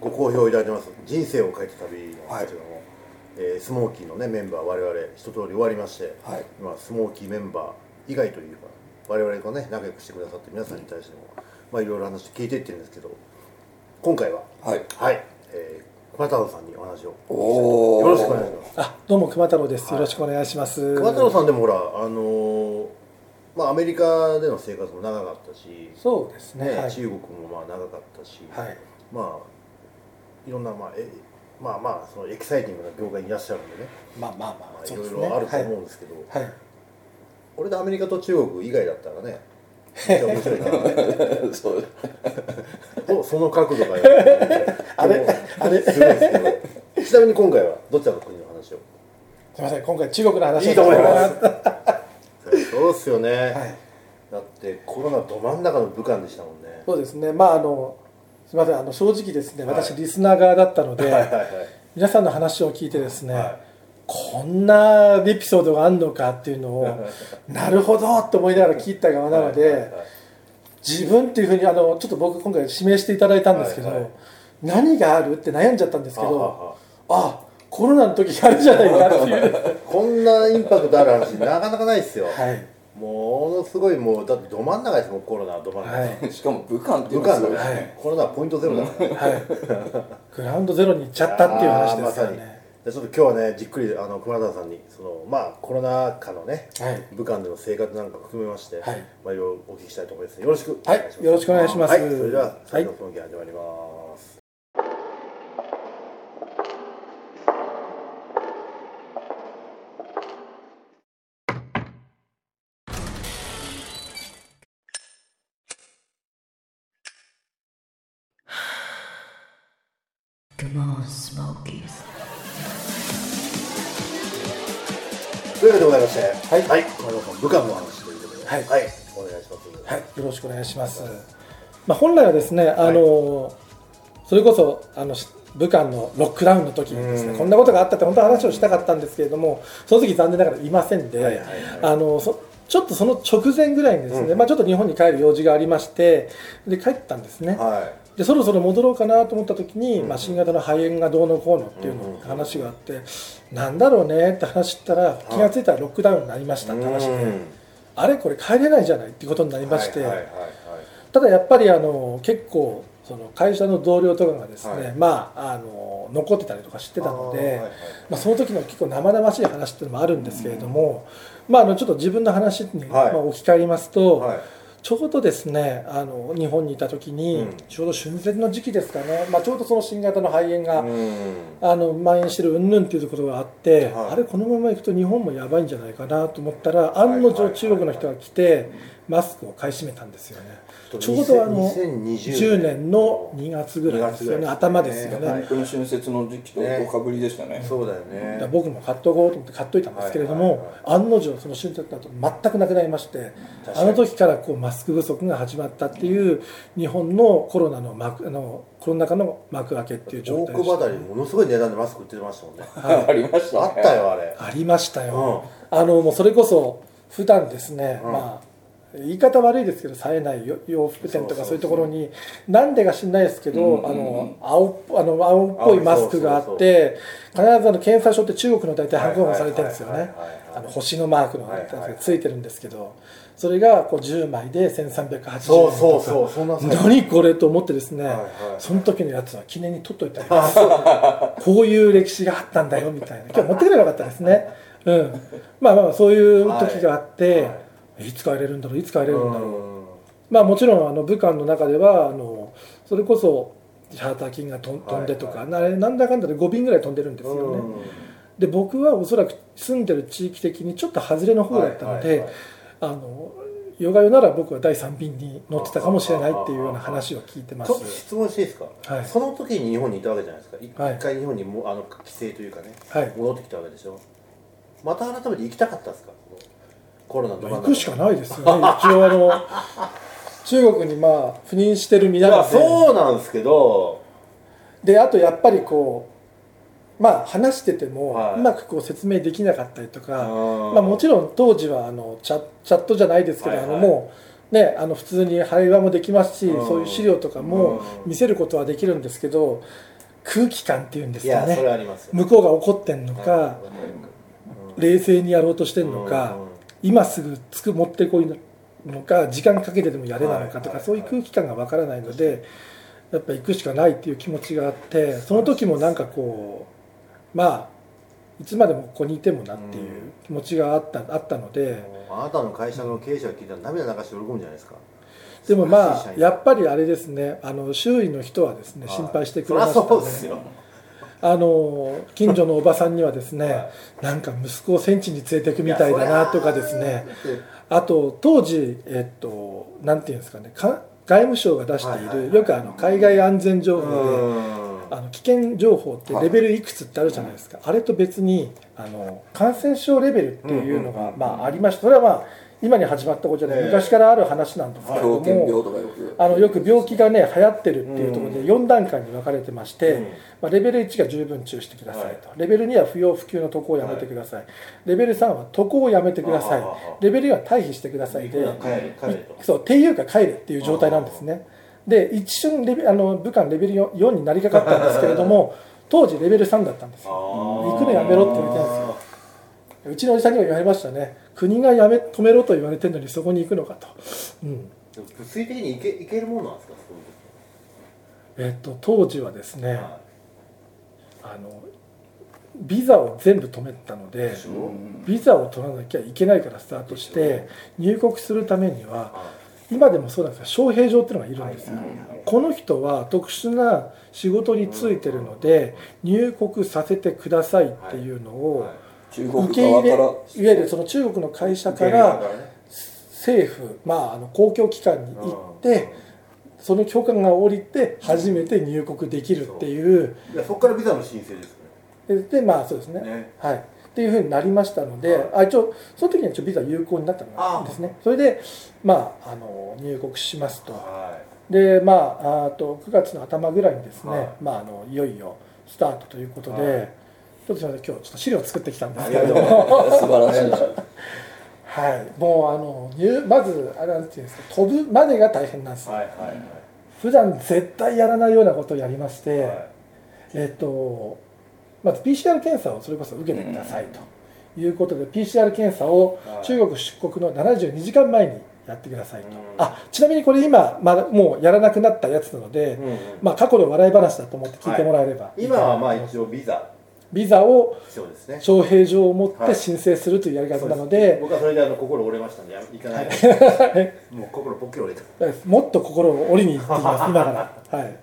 ご好評いただいてます「人生を変えた旅」なんですけども、はい、えー、スモーキーのねメンバー我々一通り終わりまして、はい、今スモーキーメンバー以外というか我々とね仲良くしてくださって皆さんに対してもまあいろいろ話聞いていってるんですけど今回ははい、はい、えー、熊太郎さんにお話をよろしくお願いします。あどうも熊太郎です、よろしくお願いします。熊太郎さんでもほらあのーまあ、アメリカでの生活も長かったしそうですね、ね。はい、中国もまあ長かったし、はい、まあいろんな、まあ、えまあまあそのエキサイティングな業界にいらっしゃるんでね。まあまあまあ、いろいろあると思うんですけど、はい、はい、俺でアメリカと中国以外だったらね面白いな そう。その角度があれ？あれ？すごいですけど。ちなみに今回はどちらの国の話を？すみません今回中国の話いいと思います。そうですよね、はい、だってコロナど真ん中の武漢でしたもんね。そうですね。まああのすみませんあの正直ですね私、リスナー側だったので、皆さんの話を聞いてですね、こんなエピソードがあるのかっていうのを なるほどと思いながら聞いた側なので自分っていうふうにあのちょっと僕今回指名していただいたんですけど、何があるって悩んじゃったんですけどあコロナの時あるじゃないかっていう。こんなインパクトある話なかなかないですよ、はいものすごいもうだってど真ん中ですもんコロナど真ん中、はい、しかも武漢っていうのは、はい、コロナポイントゼロだから、はい、グラウンドゼロに行っちゃったっていう話ですよね。ちょっと今日はねじっくりあの熊田さんにそのまあコロナ禍のね、はい、武漢での生活なんか含めまして、はい、まあいろいろお聞きしたいと思います、よろしくはい、よろしくお願いします、はい、それでは最初の本気始まります、というわけでございまして、はい、はい、の話ということで、はい、はい、お願いします。はい、よろしくお願いします。まあ本来はですね、あの、それこそあの武漢のロックダウンの時にですね、こんなことがあったって本当は話をしたかったんですけれども、その時残念ながらいませんで、あのそちょっとその直前ぐらいにですね、うん、まあちょっと日本に帰る用事がありまして、で帰ったんですね。はいでそろそろ戻ろうかなと思った時に、まあ、新型の肺炎がどうのこうのっていうの話があって、なんだろうねって話したら気が付いたらロックダウンになりましたって話で、あれこれ帰れないじゃないっていうことになりまして、ただやっぱりあの結構その会社の同僚とかがですね、はい、まああの残ってたりとかしてたので、はいはい、まあ、その時の結構生々しい話っていうのもあるんですけれども、うん、まあ、あのちょっと自分の話に、まあ、置き換えますと、ちょうどですねあの日本にいた時に、うん、ちょうど春節の時期ですかね、まあ、ちょうどその新型の肺炎が、うん、あの蔓延してるうんぬんっていうところがあって、はい、あれこのままいくと日本もやばいんじゃないかなと思ったら案の定中国の人が来てマスクを買い占めたんですよね。ちょうどあの10年。の2月ぐらいですよね。頭ですよね、はい、この春節の時期とおかぶりでしたねそうだよね僕も買っとこうと思って買っとい。たんですけれども、案の定その春節だと全くなくなりましてあの時からこうマスク不足が始まったってい。う日本のコロナの幕あのコロナ禍の幕開けってい。う状態大久保りものすごい。値段でマスク売ってましたもんね、はい、ありました、ね、あったよあれありましたよ、うん、あのもうそれこそ普段ですね、うん、まあ言い方悪いですけど冴えない洋服店とかそういうところになんでか知んないですけど、あの青あの青っぽいマスクがあって必ずあの検査証って中国の大体半分もされてるんですよね。あの星のマークのついてるんですけどそれがこう10枚で1380円そうそうそうそんな何これと思ってですね、はいはい、その時のやつは記念に取っといたり こういう歴史があったんだよみたいな。今日持ってくればよかったですね。うん。まあまあそういう時があって、はいはいいつ帰れるんだろういつ帰れるんだろう、まあもちろんあの武漢の中ではあのそれこそチャーター機が飛んでとか、はいはい、なんだかんだで5便ぐらい飛んでるんですよね、で僕はおそらく住んでる地域的にちょっと外れの方だったので、はいはいはい、あのヨガヨなら僕は第3便に乗ってたかもしれないっていうような話を聞いてます。質問していいですか、はい、その時に日本にいたわけじゃないですか？一、はい、回日本にもあの帰省というかね、はい、戻ってきたわけでしょ？また改めて行きたかったですか？コロナ行くしかないですよね。一応あの中国にまあ赴任してる身なので。そうなんですけど。であとやっぱりこうまあ話しててもうまくこう説明できなかったりとか、はい、まあ、もちろん当時はあのチャチャットじゃないですけど、はいはい、あのもうね、あの普通に会話もできますし、うん、そういう資料とかも見せることはできるんですけど空気感っていうんですかね。向こうが怒ってんのか、冷静にやろうとしてんのか、今すぐつく持ってこいのか時間かけてでもやれなのかとか、そういう空気感がわからないのでやっぱ行くしかないっていう気持ちがあってその時もなんかこうまあいつまでもここにいてもなっていう気持ちがあったあったのであなたの会社の経営者が聞いたら涙流して喜ぶんじゃないですか。でもまあやっぱりあれですねあの周囲の人はですね心配してくれましたねあの近所のおばさんにはですねなんか息子を戦地に連れていくみたいだなとかですね。あと当時えっとなんていうんですかね外務省が出しているよくあの海外安全情報であの危険情報ってレベルいくつってあるじゃないですか、あれと別にあの感染症レベルっていうのが、まあ、ありましてそれはまあ今に始まったことじゃない、昔からある話なんですけれどもあのよく病気がね流行ってるっていうところで4段階に分かれてまして、まあ、レベル1が十分注意してくださいと、レベル2は不要不急の渡航をやめてください、レベル3は渡航をやめてください。レベル4は退避してください。でそうっていうか帰れっていう状態なんですね。で一瞬レベあの武漢レベル 4, 4になりかかったんですけれども 当時レベル3だったんですよ。行くのやめろって言われてるんですようちのおじさんにも言われましたね。国がやめ止めろと言われてるのにそこに行くのかと、うん、物理的に行け行けるもんなんですかえっと当時はですね、はい、あのビザを全部止めたのでビザを取らなきゃいけないからスタートして入国するためには今でもそうなんですが招聘状っていうのがいるんですよ、この人は特殊な仕事に就いてるので入国させてくださいっていうのを受け入れいわゆるその中国の会社から政府、まあ、あの公共機関に行ってその許可が下りて初めて入国できるっていう。そこからビザの申請ですね。でまあそうですね、ね、はい。っていうふうになりましたので、あ一応その時にはビザ有効になったんですね。それでまああの入国しますと、でまああと9月の頭ぐらいにですね、まああのいよいよスタートということで、ちょっと今日ちょっと資料を作ってきたんですけれども。素晴らしいはい、もうあのまずあれなんていうんですか飛ぶまでが大変なんです。よ、はいはいはい、普段絶対やらないようなことをやりまして、はい、えっ、とまず PCR 検査をそれこそ受けてくださいということで、PCR 検査を中国出国の72時間前にやってくださいと、あちなみにこれ今、まだもうやらなくなったやつなので、まあ、過去の笑い話だと思って聞いてもらえれば、今はまあ一応ビザビザを徴兵状を持って申請するというやり方なので、僕はそれであの心折れましたんで行かない、もう心ぽっき折れた。もっと心を折りに行ってきます今から、はい、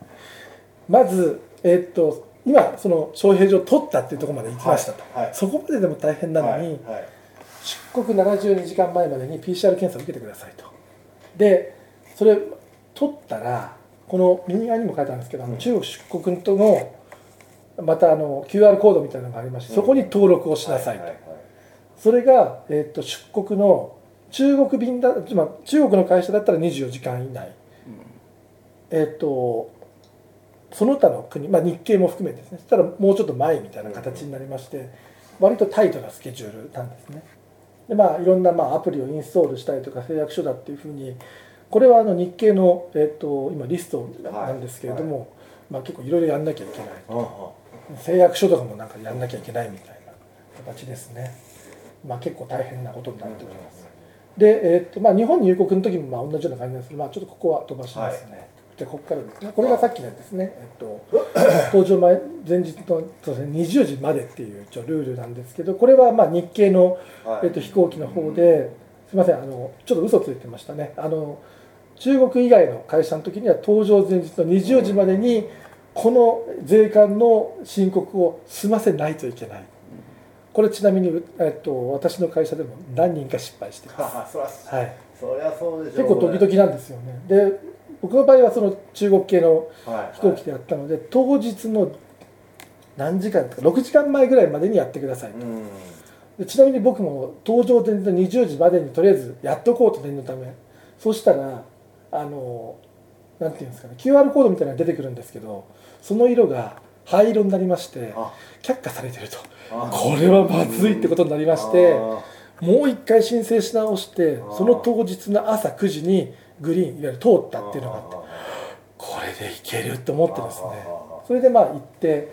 まずえー、っと今その招聘状を取ったっていうところまで行きましたと、はい。はい、そこまででも大変なのに、はい、出国72時間前までに PCR 検査を受けてくださいと。でそれ取ったらこの右側にも書いてあるんですけど、うん、中国出国とのまたあの QR コードみたいなのがありまして、そこに登録をしなさいと、それが、えー、と出国の中国便だ、まあ、中国の会社だったら24時間以内、うん、えっ、とその他の国、まあ、日系も含めてですね。そしたらもうちょっと前みたいな形になりまして割とタイトなスケジュールなんですね。でまあいろんなまあアプリをインストールしたりとか誓約書だっていうふうにこれはあの日系の、えー、と今リストなんですけれども、まあ、結構いろいろやんなきゃいけない誓約書とかもなんかやんなきゃいけないみたいな形ですね、まあ、結構大変なことになっております、で、えーとまあ、日本入国の時もまあ同じような感じなんです。けど、まあ、ちょっとここは飛ばしますね、はい。でここからですね。これがさっきのですね、えっと、登場前前日のそうです、ね、20時までっていう一応ルールなんですけどこれはまあ日系の、えっと、飛行機の方ですみませんあのちょっと嘘ついてましたね。あの中国以外の会社の時には搭乗前日の20時までにこの税関の申告を済ませないといけない。これちなみに、えっと、私の会社でも何人か失敗してま す。はい、そりゃそうでしょう、結構ドキドキなんですよね。で僕の場合はその中国系の飛行機でやったので、はいはい、当日の何時間とか6時間前ぐらいまでにやってくださいと、でちなみに僕も搭乗前日の20時までにとりあえずやっとこうと念のため。そしたらあのなんていうんですかね QR コードみたいなのが出てくるんですけどその色が灰色になりまして却下されてると。これはまずいってことになりましてもう一回申請し直してその当日の朝9時にグリーンいわゆる通ったっていうのがあってこれでいけると思ってですね。それでまあ行って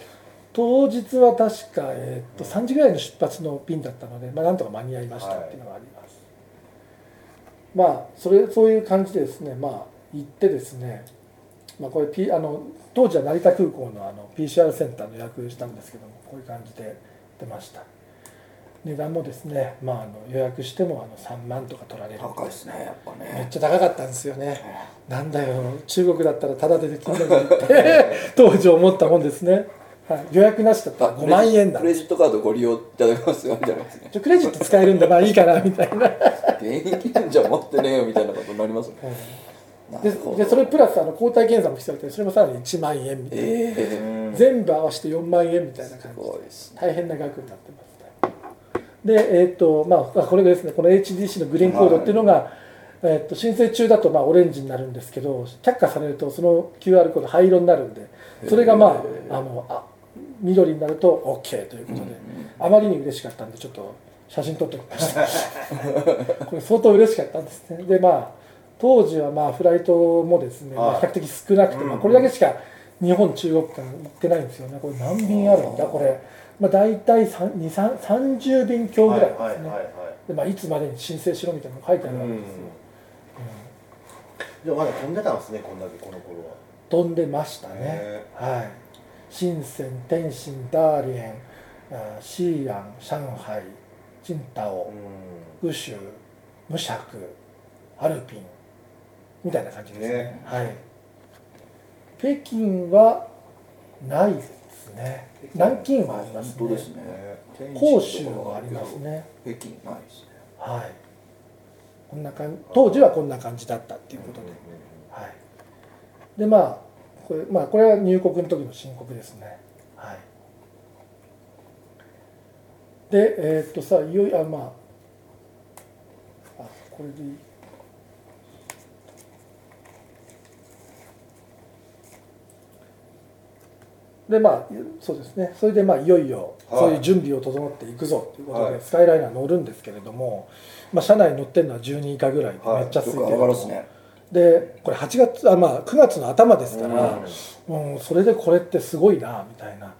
当日は確か、えー、と3時ぐらいの出発の便だったので、まあ、なんとか間に合いましたっていうのがあります、まあそれそういう感じでですねまあ行ってですねまあ、これ、P、あの当時は成田空港のあの PCR センターの予約したんですけどもこういう感じで出ました。値段もですね、まあ、あの予約してもあの3万とか取られる。高いですねやっぱね。めっちゃ高かったんですよね、なんだよ中国だったらタダでできるのにって 当時思ったもんですね、はい、予約なしだったら5万円だクレジットカードご利用いただけますよみたいなですね。クレジット使えるんでまあいいかなみたいな。現金じゃ持ってねえよみたいなことになりますね、ででそれプラスあの抗体検査も必要でそれもさらに1万円みたいな、えー、全部合わせて4万円みたいな感じで、ね、大変な額になってますね。でえっ、とまあこれですね。この HDC のグリーンコードっていうのが、はい、えー、と申請中だとまあオレンジになるんですけど却下されるとその QR コード灰色になるんでそれがまああのあ緑になると OK ということで、あまりに嬉しかったんでちょっと写真撮っておきました。これ相当嬉しかったんですね。でまあ当時はまあフライトもですね、まあ、比較的少なくて、まあ、これだけしか日本中国間行ってないんですよね。これ何便あるんだこれ、まあ、大体30便強ぐらいですね、でまあ、いつまでに申請しろみたいなの書いてあるわけですよ、じゃあまだ飛んでたんですねこんだけこの頃は。飛んでましたね。はい。深セン天津ダーリエン西安上海青島宇州無釈ハルピンみたいな感じですね、ね、はい。北京はないですね。南京はありますね。ですね。広州はありますね。北京ないですね。はい。こんな感じ当時はこんな感じだったっていうことで、はい。でまあこれまあこれは入国の時の申告ですね。はい。でえー、っとさいよいよあまああこれでいいでまあそうですね。それでまあいよいよそういう準備を整っていくぞということで、スカイライナー乗るんですけれども、まあ、車内乗ってるのは12以下ぐらいでめっちゃ空いてる、はいでこれ8月あまあ9月の頭ですから、うん、それでこれってすごいなみたいな。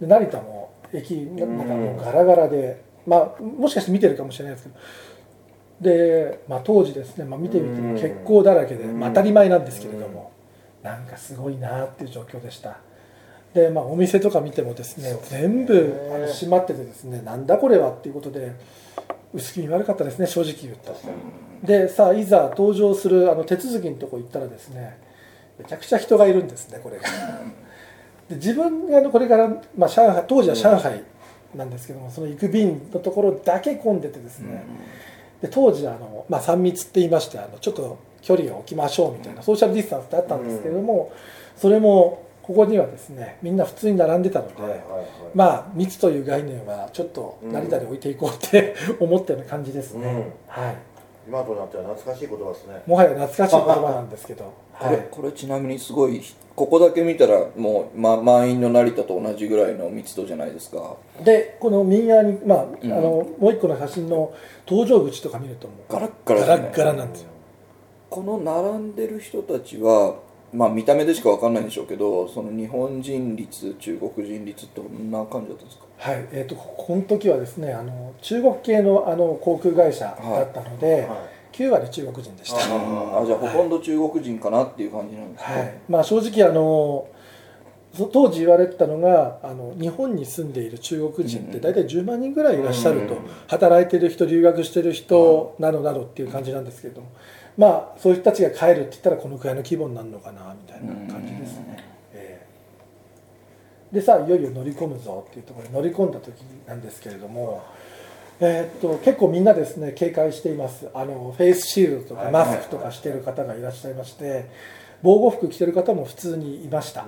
で成田も駅なんかもうガラガラで、まあもしかして見てるかもしれないですけどで、まあ、当時ですね、まあ、見てみても結構だらけで、まあ、当たり前なんですけれども、なんかすごいなっていう状況でした。で、まあ、お店とか見てもですね全部あの閉まっててですねなんだこれはっていうことで薄気味悪かったですね正直言うと。でさあいざ登場するあの手続きのとこ行ったらですねめちゃくちゃ人がいるんですねこれが。で自分がこれから、まあ、上海当時は上海なんですけどもその行く便のところだけ混んでてですね。で当時あの、まあ、3密って言いましてあのちょっと距離を置きましょうみたいなソーシャルディスタンスってあったんですけれどもそれもここにはですねみんな普通に並んでたので、はいはいはい、まあ密という概念はちょっと成田で置いていこうって、うん、思ったような感じですね、うん、はい。今となっては懐かしい言葉ですね。もはや懐かしい言葉なんですけど これこれちなみにすごいここだけ見たらもう、ま、満員の成田と同じぐらいの密度じゃないですか。でこの右側に、まあ、うん、あのもう一個の写真の搭乗口とか見るともうガラッガラ、ね、ガラッガラなんですよ。この並んでる人たちはまあ見た目でしか分かんないんでしょうけどその日本人率中国人率ってどんな感じだったんですか？はいえーと、この時はですねあの中国系のあの航空会社だったので、はいはい。9割中国人でした。あじゃあほとんど中国人かなっていう感じなんですね、はい、まあ、正直あの当時言われてたのがあの日本に住んでいる中国人って大体10万人ぐらいいらっしゃると、働いてる人留学してる人などなどっていう感じなんですけれども、まあそういう人たちが帰るって言ったらこのくらいの規模になるのかなみたいな感じですね。えー、でさあいよいよ乗り込むぞっていうところに乗り込んだ時なんですけれども、えー、っと結構みんなですね警戒しています。あのフェイスシールドとかマスクとかしてる方がいらっしゃいまして。防護服着てる方も普通にいました。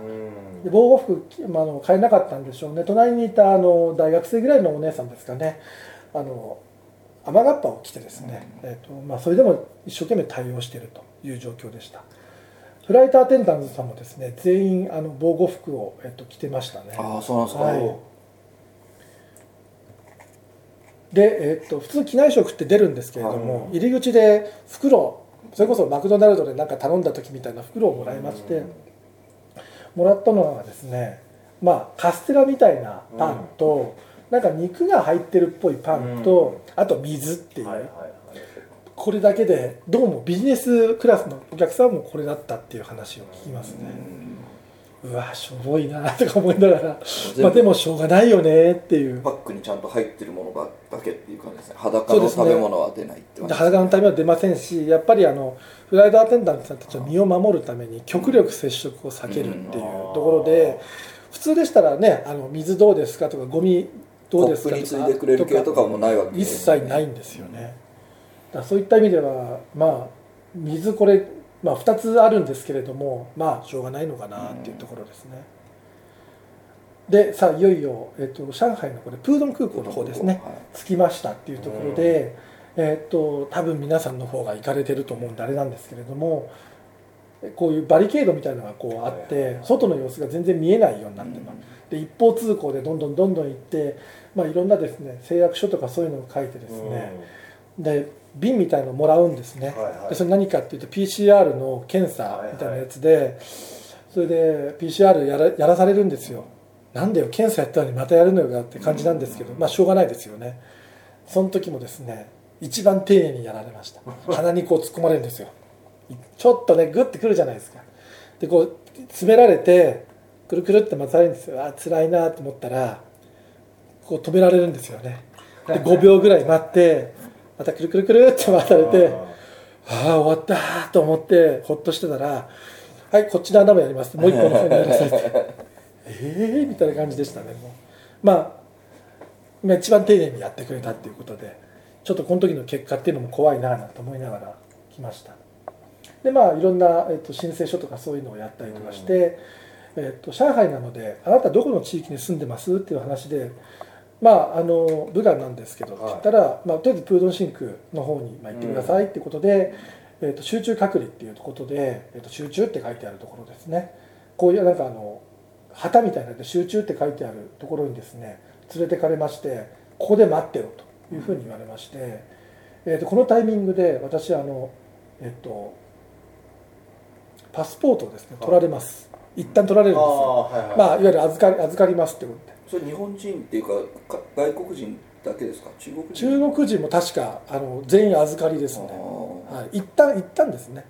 で防護服、まあ、の買えなかったんでしょうね。隣にいたあの大学生ぐらいのお姉さんですかね。あの雨がっぱを着てですね、えーとまあ、それでも一生懸命対応しているという状況でした。フライトアテンダントさんもですね全員あの防護服を、えーと、着てましたね。ああそうなんですか、はい、で、えー、と普通機内食って出るんですけれども、はい、入り口で袋それこそマクドナルドで何か頼んだ時みたいな袋をもらいまして、もらったのはですねまあカステラみたいなパンと、なんか肉が入ってるっぽいパンと、あと水っていう、これだけでどうもビジネスクラスのお客さんもこれだったっていう話を聞きますね。うわしょぼいなとか思いながら。まあでもしょうがないよねっていう。パックにちゃんと入ってるものがだけっていう感じですね。裸の食べ物は出ないってね、裸の食べ物は出ませんしやっぱりあのフライドアテンダントさんたちは身を守るために極力接触を避けるっていうところで、普通でしたらねあの水どうですかとかゴミどうですか？とでくれる系とかもないわけ一切ないんですよね、だそういった意味ではまあ水これまあ、2つあるんですけれどもまあしょうがないのかなっていうところですね。でさあいよいよ、えーと、上海のこれプードン空港の方ですね、着きましたっていうところで、えーと、多分皆さんの方が行かれてると思うんであれなんですけれどもこういうバリケードみたいなのがこうあって外の様子が全然見えないようになってます。で一方通行でどんどんどんどん行って、まあ、いろんなですね誓約書とかそういうのを書いてですね、で瓶みたいのをもらうんですね、はいはい、でそれ何かっていうと PCR の検査みたいなやつで、はいはい、それで PCR やらやらされるんですよ。なんでよ検査やったのにまたやるのよかって感じなんですけど、まあしょうがないですよね。その時もですね一番丁寧にやられました。鼻にこう突っ込まれるんですよちょっとねグッてくるじゃないですか。でこう詰められてくるくるって待たれるんですよ。あ辛いなと思ったらこう止められるんですよね。で5秒ぐらい待ってまたくるくるくるって回されてああ終わったと思ってほっとしてたら「はいこっちの穴もやります」もう一個の方にやらされてええみたいな感じでしたねもう。まあ一番丁寧にやってくれたっていうことでちょっとこの時の結果っていうのも怖いななんて思いながら来ましたでまあいろんな、えっと、申請書とかそういうのをやったりとかして、うん、えっと、上海なので「あなたどこの地域に住んでます?」っていう話でまあ、あの武漢なんですけど、はい、って言ったら、まあ、とりあえずプードンシンクの方に行ってくださいっていうことで、うん、えーと、集中隔離っていうことで、えーと、集中って書いてあるところですね。こういうなんかあの旗みたいなで集中って書いてあるところにですね連れてかれましてここで待ってろというふうに言われまして、えーと、このタイミングで私あの、えっ、ー、とパスポートをですね取られます。一旦取られるんですよ、はいはい、まあ、いわゆる預かり預かりますってことで。それ日本人っていうか外国人だけですか？中国人？中国人も確かあの全員預かりですね、はい、一旦一旦ですね。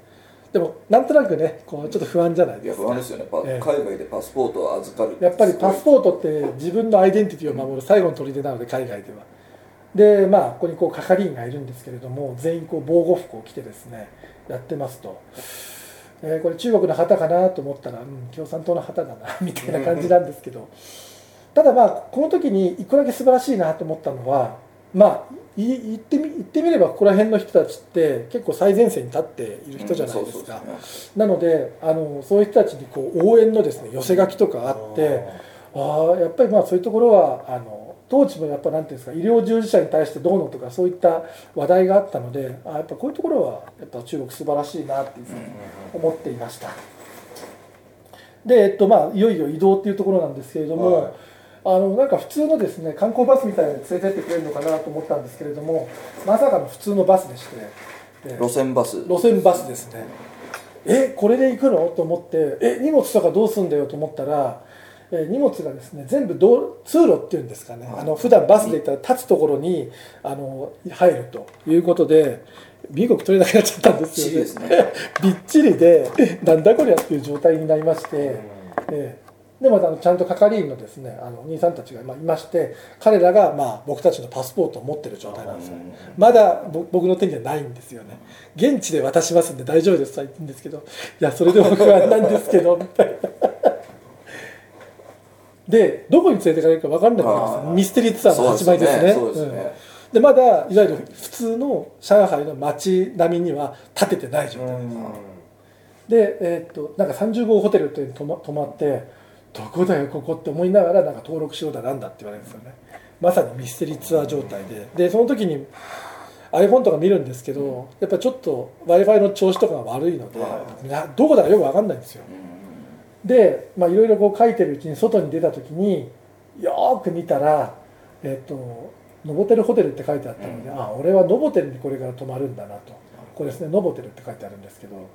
でもなんとなくねこうちょっと不安じゃないですか。不安ですよね、えー、海外でパスポートを預かるやっぱりパスポートって自分のアイデンティティを守る最後の砦なので海外では。でまあここにこう係員がいるんですけれども全員こう防護服を着てですねやってますと、えー、これ中国の旗かなと思ったら、うん、共産党の旗だな みたいな感じなんですけど。ただまあこの時に一個だけ素晴らしいなと思ったのはまあ言ってみ言ってみればここら辺の人たちって結構最前線に立っている人じゃないですか、なのであのそういう人たちにこう応援のですね寄せ書きとかあってああやっぱりまあそういうところはあの当時もやっぱなんていうんですか医療従事者に対してどうのとかそういった話題があったのであやっぱこういうところはやっぱ中国素晴らしいなっていうふうに思っていました。で、えっとまあ、いよいよ移動っていうところなんですけれども、はい。あのなんか普通のですね観光バスみたいなのに連れてってくれるのかなと思ったんですけれどもまさかの普通のバスでして路線バス。路線バスですね。えこれで行くの？と思ってえ荷物とかどうすんだよと思ったらえ荷物がですね全部道通路っていうんですかね、はい、あの普段バスで行ったら立つところにあの入るということで身動き取れなくなっちゃったんですよね。びっちりでなんだこりゃっていう状態になりまして、えでまたちゃんと係員のですねあの兄さんたちがいまして彼らがまあ僕たちのパスポートを持ってる状態なんですよ、ね、まだ僕の手にはないんですよね。現地で渡しますんで大丈夫ですとは言ってんですけどいやそれでも不安なんですけどみたいなでどこに連れてかれるか分かんないわけですミステリーツアーの始まりですね。で、ね。うん、まだいわゆる普通の上海の街並みには建ててない状態。です、で、えー、っとなんか30号ホテルというに泊ま泊まってどこだよここって思いながらなんか登録しようだなんだって言われるんですよね。まさにミステリーツアー状態で。でその時に iPhone とか見るんですけどやっぱちょっと w i f i の調子とかが悪いので、どこだかよく分かんないんですよでいろいろこう書いてるうちに外に出た時によく見たらえっ、ー、とノボテルホテルって書いてあったので、うん、あ俺はノボテルにこれから泊まるんだなと。これですねノボテルって書いてあるんですけど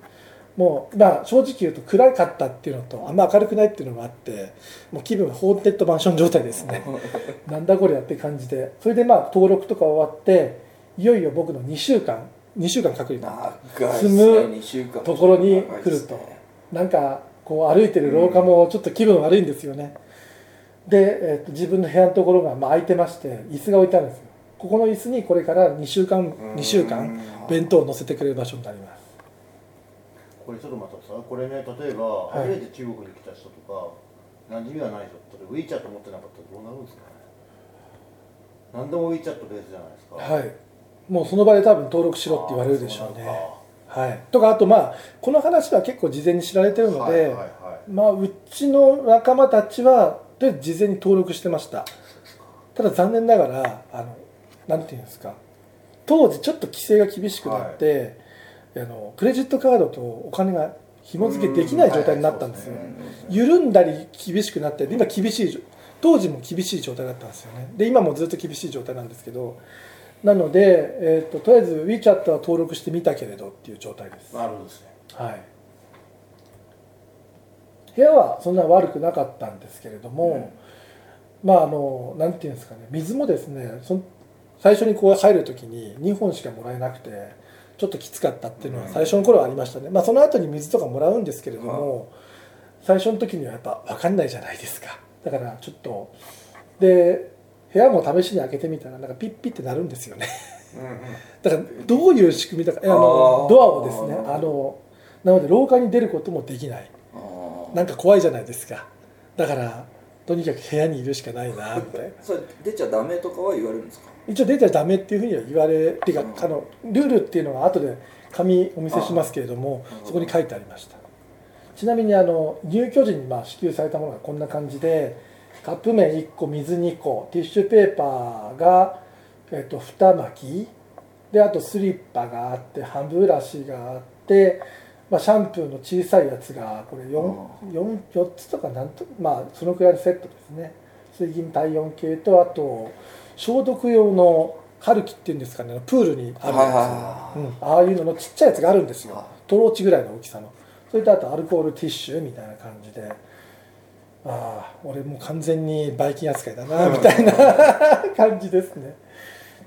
もうまあ正直言うと暗かったっていうのとあんま明るくないっていうのがあってもう気分がホーンテッドマンション状態ですね。なんだこれやって感じで。それでまあ登録とか終わっていよいよ僕の2週間2週間隔離住むところに来ると、なんかこう歩いてる廊下もちょっと気分悪いんですよね、で、えー、と自分の部屋のところがまあ空いてまして椅子が置いてあるんですよ。ここの椅子にこれから2週間2週間弁当を載せてくれる場所になります。これちょっと待ってさこれね例えば、初めて中国に来た人とか馴染みがない人ってウィーチャット持ってなかったらどうなるんですかね。何でもウィーチャットベースじゃないですか。はい。もうその場で多分登録しろって言われるでしょうねはい、とかあとまあこの話は結構事前に知られてるので、はいはいはい、まあうちの仲間たちはで事前に登録してました。ただ残念ながらあのなんていうんですか。当時ちょっと規制が厳しくなって、はい、あのクレジットカードとお金が紐付けできない状態になったんですよ、緩んだり厳しくなって今厳しい当時も厳しい状態だったんですよね。で今もずっと厳しい状態なんですけどなので、えーと、とりあえず WeChat は登録してみたけれどっていう状態です。なるほどですね。はい。部屋はそんな悪くなかったんですけれども、うん、まああのなんていうんですかね。水もですねそ最初にこう入る時に2本しかもらえなくてちょっときつかったっていうのは最初の頃はありましたね、まあその後に水とかもらうんですけれども、最初の時にはやっぱ分かんないじゃないですか。だからちょっとで部屋も試しに開けてみたらなんかピッピッってなるんですよね。だからどういう仕組みだかあのドアをですねあのなので廊下に出ることもできない。なんか怖いじゃないですか。だからとにかく部屋にいるしかないなみたいなそれ出ちゃダメとかは言われるんですか？一応出ちゃダメっていうふうには言われてかあのルールっていうのが後で紙お見せしますけれどもそこに書いてありました。ちなみにあの入居時にまあ支給されたものがこんな感じでカップ麺1個水2個ティッシュペーパーが、えっと、2巻き。であとスリッパがあって歯ブラシがあって、まあ、シャンプーの小さいやつがこれ 4, 4, 4つとかなんとまあそのくらいのセットですね。水銀体温計とあと消毒用のカルキっていうんですかね。プールにあるんですよ、うん、ああいうののちっちゃいやつがあるんですよ。トローチぐらいの大きさの。それとあとアルコールティッシュみたいな感じで。ああ俺もう完全にバイキン扱いだなみたいな 感じですね。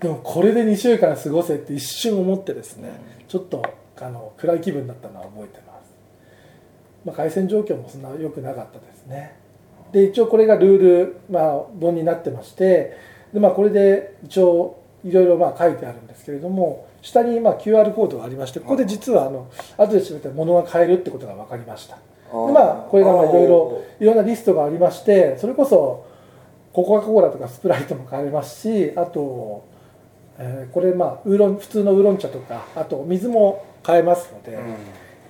でもこれで2週間過ごせって一瞬思ってですねちょっとあの暗い気分だったのは覚えてます、まあ、回線状況もそんな良くなかったですね。で一応これがルール、まあ、本になってましてで、まあ、これで一応いろいろまあ書いてあるんですけれども下にまあ QR コードがありましてここで実はあの後で調べたら物が買えるってことが分かりましたまあこれがまあいろいろいろんなリストがありましてそれこそコカ・コーラとかスプライトも買えますしあと、えー、これまあウーロン普通のウーロン茶とかあと水も買えますので、うん、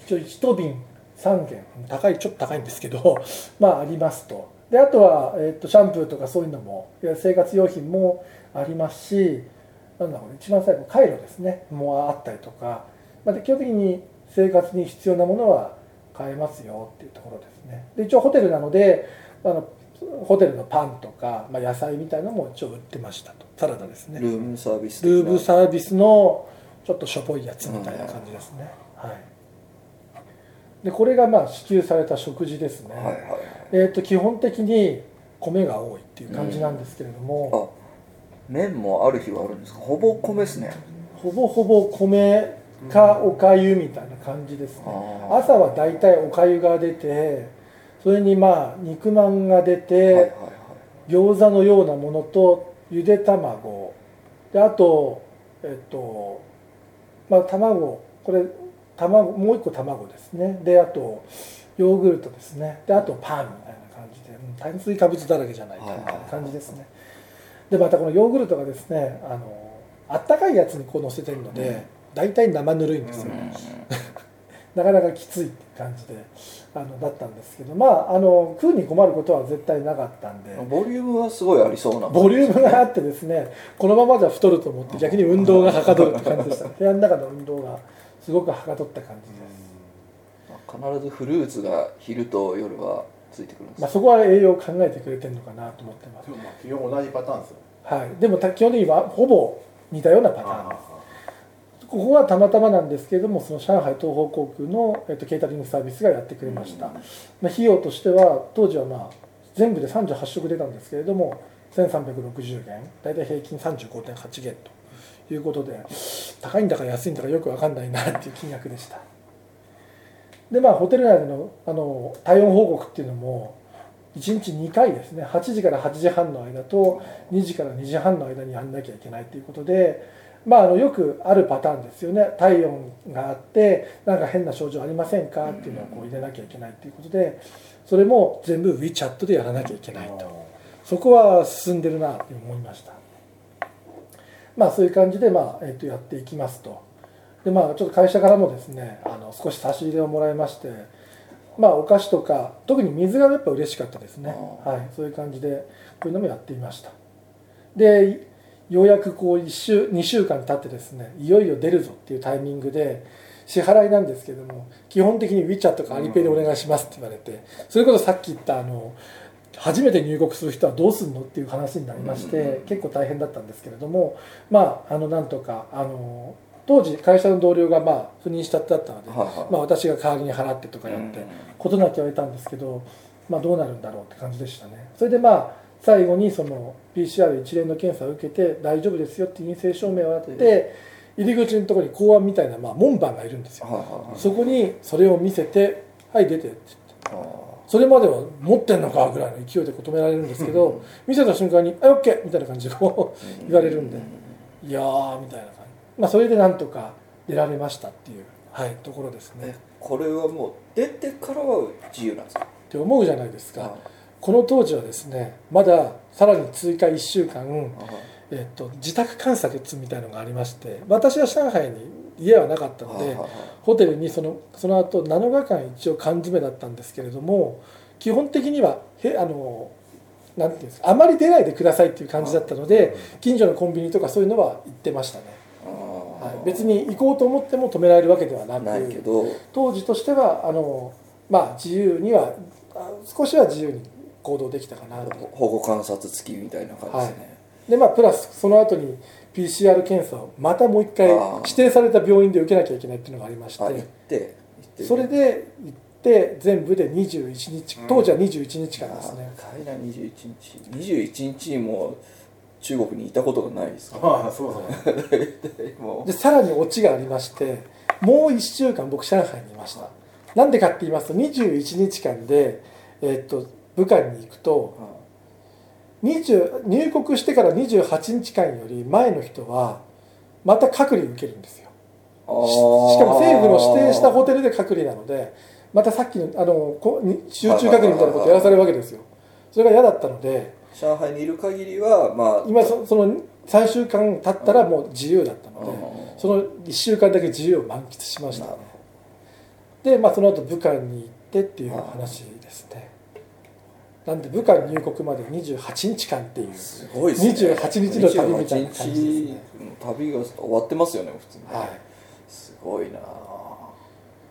一応1瓶3軒高いちょっと高いんですけど。まあありますと。であとは、えー、とシャンプーとかそういうのも生活用品もありますしなんだろう一番最後カイロですね。もあったりとか、まあ、基本的に生活に必要なものは買えますよっていうところですね。で一応ホテルなのであのホテルのパンとか、まあ、野菜みたいなのも一応売ってましたと。サラダですね。ルームサービスルームサービスのちょっとしょぼいやつみたいな感じですね、はい。でこれがまあ支給された食事ですね、はいはいはい、えー、と基本的に米が多いっていう感じなんですけれども、うん、麺もある日はあるんですか？ほぼ米ですね。ほぼほぼ米かおかゆみたいな感じですね。朝は大体おかゆが出てそれにまあ肉まんが出て、はいはいはい、餃子のようなものとゆで卵。であとえっとまあ卵。これ卵もう一個卵ですね。であとヨーグルトですね。であとパンみたいな感じで。炭水化物だらけじゃないかみたいな感じですね、でまたこのヨーグルトがですねあのあったかいやつにこう乗せてるので、大体生ぬるいんですよ、なかなかきついって感じであのだったんですけどまああの食うに困ることは絶対なかったんで。ボリュームはすごいありそうな、ね、ボリュームがあってですねこのままじゃ太ると思って逆に運動がはかどるって感じでした。部屋の中の運動がすごくはかどった感じです。必ずフルーツが昼と夜はついてくるんです。まあ、そこは栄養を考えてくれてるのかなと思ってます。基本同じパターンですよ。はい、でも基本的にはほぼ似たようなパターンここはたまたまなんですけれどもその上海東方航空の、えっと、ケータリングサービスがやってくれました、まあ、費用としては当時はまあ全部で38食出たんですけれども1360元。大体平均35.8元ということで高いんだか安いんだかよく分かんないなっていう金額でした。でまあホテル内でのあの体温報告っていうのも1日2回ですね。8時から8時半の間と2時から2時半の間にやんなきゃいけないということでまあ、あのよくあるパターンですよね。体温があってなんか変な症状ありませんか？っていうのをこう入れなきゃいけないということでそれも全部 WeChat でやらなきゃいけないと。そこは進んでるなと思いました。まあそういう感じで、まあえー、とやっていきますと。でまあちょっと会社からもですねあの少し差し入れをもらいましてまあお菓子とか特に水がやっぱ嬉しかったですね。はい。そういう感じでこういうのもやっていました。でようやくこう1週2週間経ってですねいよいよ出るぞっていうタイミングで支払いなんですけども基本的に WeChat とかアリペイでお願いしますって言われてそれこそさっき言ったあの初めて入国する人はどうすんのっていう話になりまして結構大変だったんですけれどもまああのなんとかあの当時会社の同僚がまあ赴任したってだったので、まあ、私が代わりに払ってとかやって事なきゃ言われたんですけど、まあ、どうなるんだろうって感じでしたね。それでまあ最後にその PCR 一連の検査を受けて大丈夫ですよって陰性証明をあって入り口のところに公安みたいなまあ門番がいるんですよ、そこにそれを見せて「はい出て」って。言ってそれまでは持ってんのかぐらいの勢いで止められるんですけど見せた瞬間に「はい OK」みたいな感じでこう言われるんで「いやー」みたいな感じ、まあ、それでなんとか出られましたっていう、はい、ところですね。これはもう出てからは自由なんですか？って思うじゃないですか、この当時はですねまださらに追加1週間、えっと、自宅観察みたいのがありまして私は上海に家はなかったのでホテルにそのその後7日間一応缶詰だったんですけれども基本的にはへあのなんていうんですかあまり出ないでくださいっていう感じだったので近所のコンビニとかそういうのは行ってましたね、はい、別に行こうと思っても止められるわけではなく当時としてはあの、まあ、自由には少しは自由に行動できたかなと保護観察付きみたいな感じですね、はい、でまあプラスその後に PCR 検査をまたもう一回指定された病院で受けなきゃいけないっていうのがありまして。それで行って全部で21日、当時は21日間ですね。海外21日。21日も中国にいたことがないですああそうそう。でさらにオチがありましてもう1週間僕上海にいました。なんでかって言いますと21日間でえー、っと武漢に行くと、20入国してから28日間より前の人はまた隔離受けるんですよ。しかも政府の指定したホテルで隔離なのでまたさっきのあの集中隔離みたいなことやらされるわけですよ。それが嫌だったので上海にいる限りはまあ今そその3週間経ったらもう自由だったのでその1週間だけ自由を満喫しましたでまあその後武漢に行ってっていう話ですねなんで武漢入国まで28日間っていう。すごいです、ね、28日の旅みたいな感じですね。旅が終わってますよね普通に、はい、すごいな。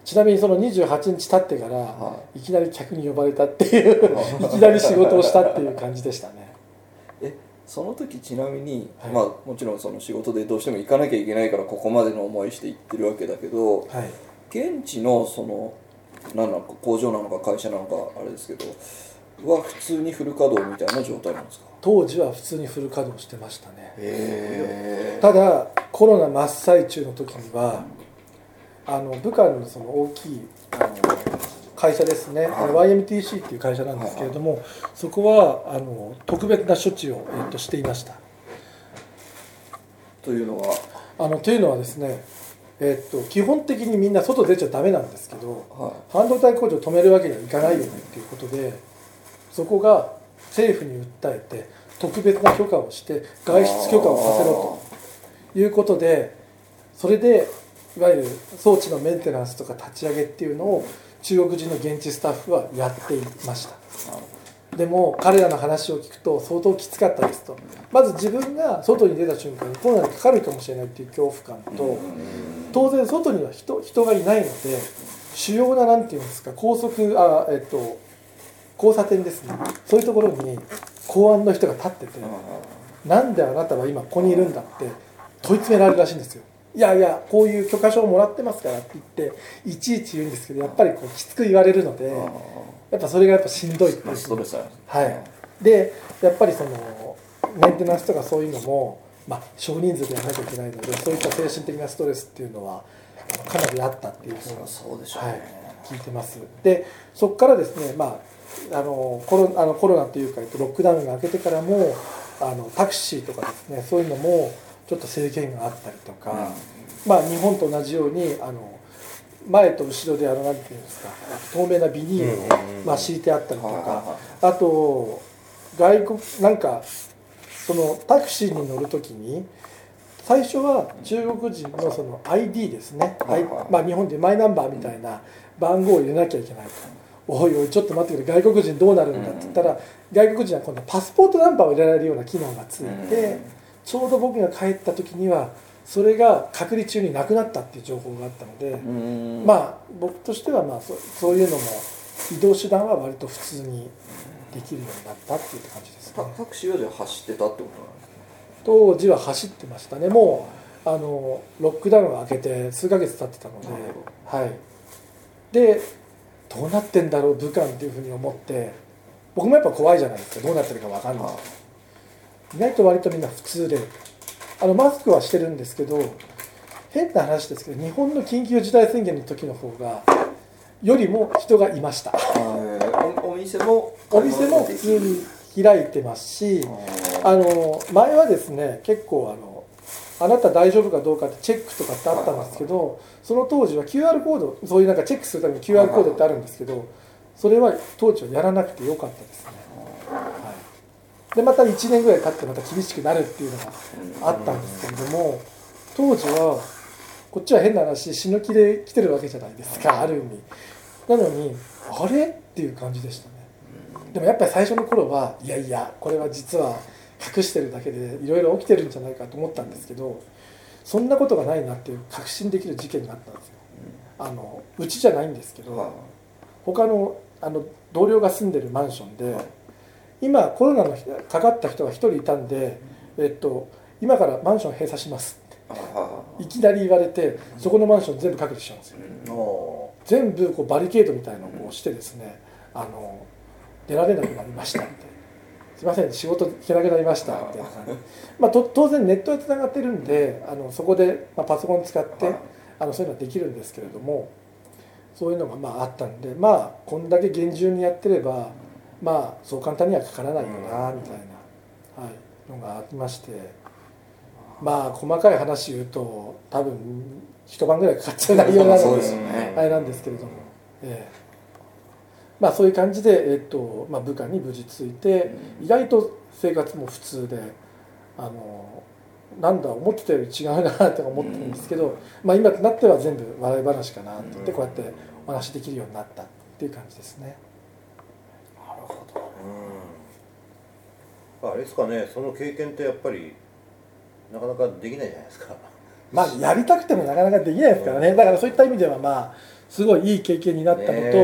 ちなみにその28日経ってから、はい、いきなり客に呼ばれたっていうい。きなり仕事をしたっていう感じでしたね。えその時ちなみに、はい、まあもちろんその仕事でどうしても行かなきゃいけないからここまでの思いして行ってるわけだけど、はい、現地のその何なのか工場なのか会社なのかあれですけどは普通にフル稼働みたいな状態なんですか？当時は普通にフル稼働してましたね。ただコロナ真っ最中の時にはあの武漢のその大きいあの会社ですね、はい、YMTC っていう会社なんですけれども、はい。はい、そこはあの特別な処置を、えっと、していました。というのは？あのというのはですねえっと、基本的にみんな外出ちゃダメなんですけど、はい、半導体工場を止めるわけにはいかないよねっていうことでそこが政府に訴えて特別な許可をして外出許可をさせろということでそれでいわゆる装置のメンテナンスとか立ち上げっていうのを中国人の現地スタッフはやっていました。でも彼らの話を聞くと相当きつかったですと。まず自分が外に出た瞬間にコロナにかかるかもしれないっていう恐怖感と当然外には人人がいないので主要な何て言うんですか高速あえっと交差点ですね。そういうところに公安の人が立っててなんであなたは今ここにいるんだって問い詰められるらしいんですよ。いやいやこういう許可証をもらってますからって言っていちいち言うんですけどやっぱりこうきつく言われるのでやっぱそれがやっぱしんどいっていう。ストレスはい。でやっぱりそのメンテナンスとかそういうのも、まあ、少人数でやらなきゃいけないのでそういった精神的なストレスっていうのはかなりあったっていう。ふうに、そうでしょう、ね、はい、聞いてます。でそこからですね、まあ、あのコロあのコロナというかロックダウンが明けてからもあのタクシーとかですねそういうのもちょっと制限があったりとか、うん、まあ、日本と同じようにあの前と後ろであのなんていうんですか透明なビニールを、まあ、敷いてあったりとか、あと外国なんかそのタクシーに乗る時に最初は中国人のその ID ですね、はい。まあ、日本でマイナンバーみたいな番号を入れなきゃいけないと。おいおいちょっと待ってくれ外国人どうなるんだって言ったら、外国人は今度パスポートナンバーを入れられるような機能がついて、ちょうど僕が帰った時にはそれが隔離中になくなったっていう情報があったので、まあ僕としてはまあそそういうのも移動手段は割と普通にできるようになったっていう感じですね。タクシーはじゃ走ってたってことなんですか？当時は走ってましたね。もうあのロックダウンが明けて数ヶ月経ってたのではい。でどうなってんだろう武漢っていうふうに思って僕もやっぱ怖いじゃないですか。どうなってるか分かんない。意外と割とみんな普通で。あのマスクはしてるんですけど変な話ですけど日本の緊急事態宣言の時の方がよりも人がいました。お店もお店も普通に開いてますしあの前はですね結構あのあなた大丈夫かどうかってチェックとかってあったんですけどその当時は QR コードそういうなんかチェックするために QR コードってあるんですけどそれは当時はやらなくてよかったですね、はい、でまた1年ぐらい経ってまた厳しくなるっていうのがあったんですけれども当時はこっちは変な話死ぬ気で来てるわけじゃないですかある意味。なのにあれ？っていう感じでしたね。でもやっぱり最初の頃はいやいやこれは実は隠してるだけでいろいろ起きてるんじゃないかと思ったんですけどそんなことがないなっていう確信できる事件があったんですよ。あのうちじゃないんですけど他のあの同僚が住んでるマンションで今コロナのかかった人が1人いたんで、えっと、今からマンション閉鎖しますっていきなり言われてそこのマンション全部隔離しちゃうんですよ。全部こうバリケードみたいなのをしてですねあの出られなくなりましたみたいなすいません仕事行けなくなりました。みたいな感じまあ、と当然ネットでつながってるんであのそこで、まあ、パソコン使ってあのそういうのはできるんですけれどもそういうのがまああったんでまあこんだけ厳重にやってればまあそう簡単にはかからないよなみたいな、はい、のがありましてまあ細かい話言うと多分一晩ぐらいかかっちゃう内容なのであれなんですけれども。ええまあ、そういう感じで、えっとまあ、部下に無事ついて意外と生活も普通であのなんだ思ってたより違うなって思ってるんですけど、まあ、今となっては全部笑い話かなって言ってこうやってお話できるようになったっていう感じですね。なるほど、うん、あれですかねその経験ってやっぱりなかなかできないじゃないですか。まあやりたくてもなかなかできないですからね、だからそういった意味ではまあすごいいい経験になったのと、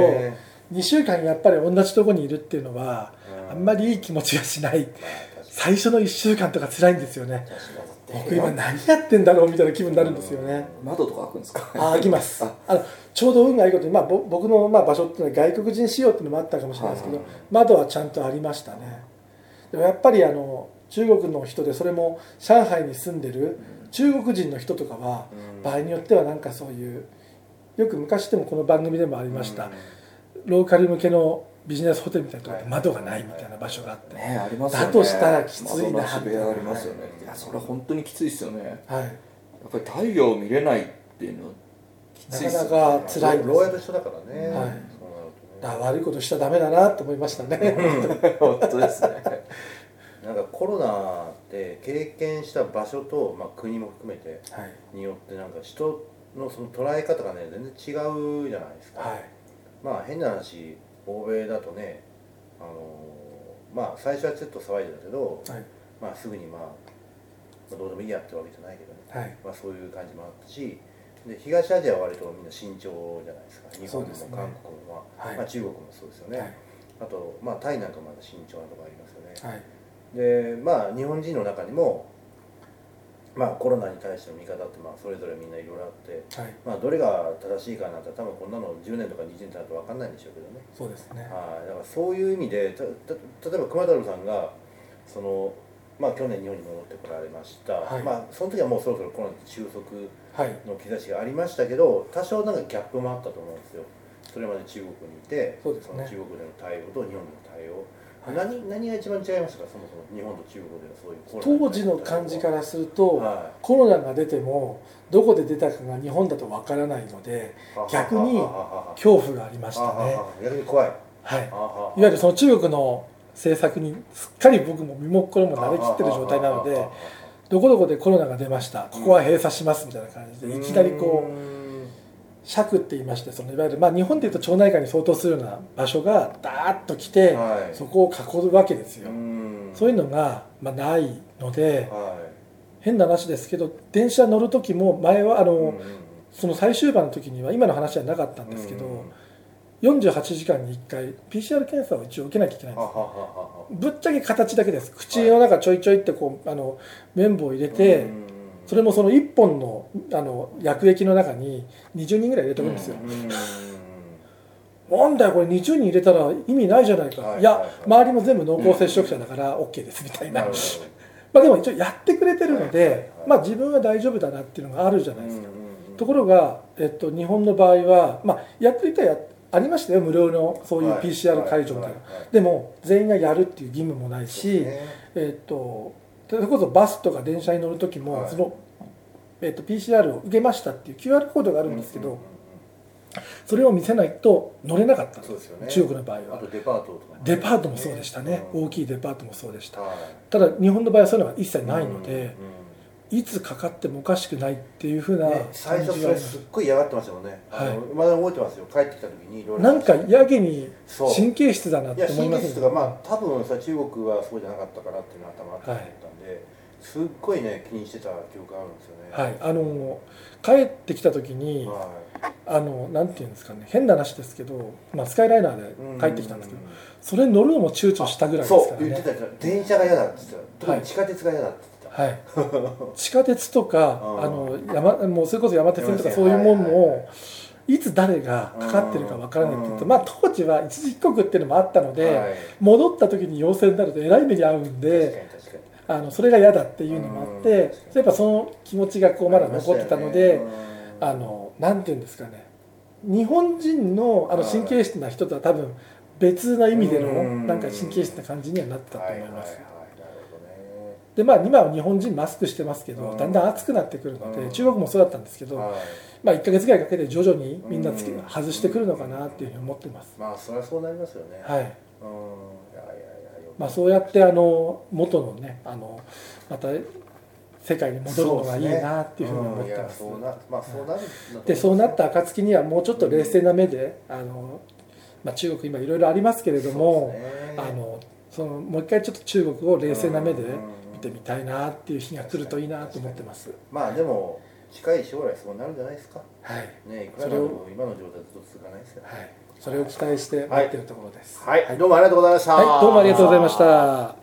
2週間やっぱり同じとこにいるっていうのはあんまりいい気持ちがしない。最初の1週間とか辛いんですよね。僕今何やってんだろうみたいな気分になるんですよね。窓とか開くんですか？あ開きます。あ。のちょうど運がいいことに、まあ、僕のまあ場所っていうのは外国人仕様っていうのもあったかもしれないですけど窓はちゃんとありましたね。でもやっぱりあの中国の人でそれも上海に住んでる中国人の人とかは場合によってはなんかそういうよく昔でもこの番組でもありました、ローカル向けのビジネスホテルみたいなところで窓がないみたいな場所があって、ね、ありますね。だとしたらきついな。ってありますよね。いやそれは本当にきついですよね。はい。やっぱり太陽を見れないっていうのはきついですよ、ね、なかなか辛いです。牢屋と一緒だからね、はい。だ悪いことしちゃダメだなと思いましたね。本当ですね。なんかコロナって経験した場所と、まあ、国も含めてによってなんか人のその捉え方がね全然違うじゃないですか、はいまあ変な話欧米だとねあのまあ最初はちょっと騒いでたけど、はい、まあすぐにまあどうでもいいやってわけじゃないけどね、はい、まあ、そういう感じもあったしで東アジアは割とみんな慎重じゃないですか。日本も韓国も、ね、まあ、中国もそうですよね、はい、あと、まあ、タイなんかまだ慎重なとこありますよね、でまあ日本人の中にもまあコロナに対しての見方ってまあそれぞれみんないろいろあって、はい、まあどれが正しいかなんて多分こんなの10年とか20年経ると分かんないんでしょうけどね。そうですね。はい。だからそういう意味でたた例えば熊太郎さんがそのまあ去年日本に戻ってこられました、はい、まあその時はもうそろそろコロナ収束の兆しがありましたけど、多少なんかギャップもあったと思うんですよ。それまで中国にいてそうです、ね、その中国での対応と日本での対応。はい、何何が一番違いましたか？そもそも日本と中国でのそういう当時の感じからすると、はい、コロナが出てもどこで出たかが日本だとわからないので逆に恐怖がありましたね。逆に怖い。はい。いわゆるその中国の政策にすっかり僕も身も心も慣れきってる状態なのでどこどこでコロナが出ましたここは閉鎖しますみたいな感じでいきなりこう尺って言いましてそのいわゆる、まあ、日本でいうと町内会に相当するような場所がダーッと来て、はい、そこを囲うわけですよ。そういうのが、まあ、ないので、はい、変な話ですけど電車乗る時も前はあの、その最終盤の時には今の話はなかったんですけど、48時間に1回 PCR 検査を一応受けなきゃいけないんです。ぶっちゃけ形だけです。口の中ちょいちょいってこうあの綿棒を入れて、それもその1本のあの薬液の中に20人ぐらい入れておくんですよ、なんだよこれ20人入れたら意味ないじゃないか、いや周りも全部濃厚接触者だから OK ですみたいな、まあでも一応やってくれてるので、まあ自分は大丈夫だなっていうのがあるじゃないですか、ところが、えっと、日本の場合は、まあ、やっていたやありましたよ無料のそういう PCR 会場みたいな、でも全員がやるっていう義務もないし、えっとそれこそバスとか電車に乗る時も、その、えー、と PCR を受けましたっていう QR コードがあるんですけど、それを見せないと乗れなかった。そうですよ、ね、中国の場合は。デパートとか、ね、デパートもそうでしたね、大きいデパートもそうでした、ただ日本の場合はそういうのが一切ないので、いつかかってもおかしくないっていうふうな、ね、最初それすっごい嫌がってましたもんね、はい、まだ覚えてますよ。帰ってきた時にいろいろ。なんかやけに神経質だなって思います。神経質がまあ多分さ中国はそうじゃなかったからっていうのは頭あった。んで、はい、すっごいね気にしてた記憶があるんですよね。はいあの帰ってきた時に、はい、あのなんていうんですかね変な話ですけど、まあ、スカイライナーで帰ってきたんですけど、それ乗るのも躊躇したぐらいですからね。そう言ってた電車が嫌だって言ってた。特に地下鉄が嫌だってはい、地下鉄とか あの山もうそれこそ山手線とかそういうものも、いつ誰がかかってるかわからないって言うと、まあ、当時は一時帰国っていうのもあったので、戻った時に陽性になるとえらい目に遭うんであのそれが嫌だっていうのもあって、やっぱその気持ちがこうまだ残ってたので、あのなんていうんですかね。日本人のあの神経質な人とは多分別な意味でのなんか神経質な感じにはなってたと思います。でまあ今は日本人マスクしてますけど、だんだん暑くなってくるので、中国もそうだったんですけど、まあ1か月ぐらいかけて徐々にみんなつけ、外してくるのかなっていうふうに思ってます。まあそれはそうなりますよね。はいまあそうやってあの元のねあのまた世界に戻るのがいいなっていうふうに思ってます。でそうなった暁にはもうちょっと冷静な目で、あのまあ、中国今いろいろありますけれども、あのそのもう一回ちょっと中国を冷静な目でてみたいなっていう日が来るといいなと思ってます。まあでも近い将来そうなるんじゃないですか。はい。ねいくらでも今の状態ずっと続かないですよ。はいそれを期待して待ってるところです、はい、はい、どうもありがとうございました。はいどうもありがとうございました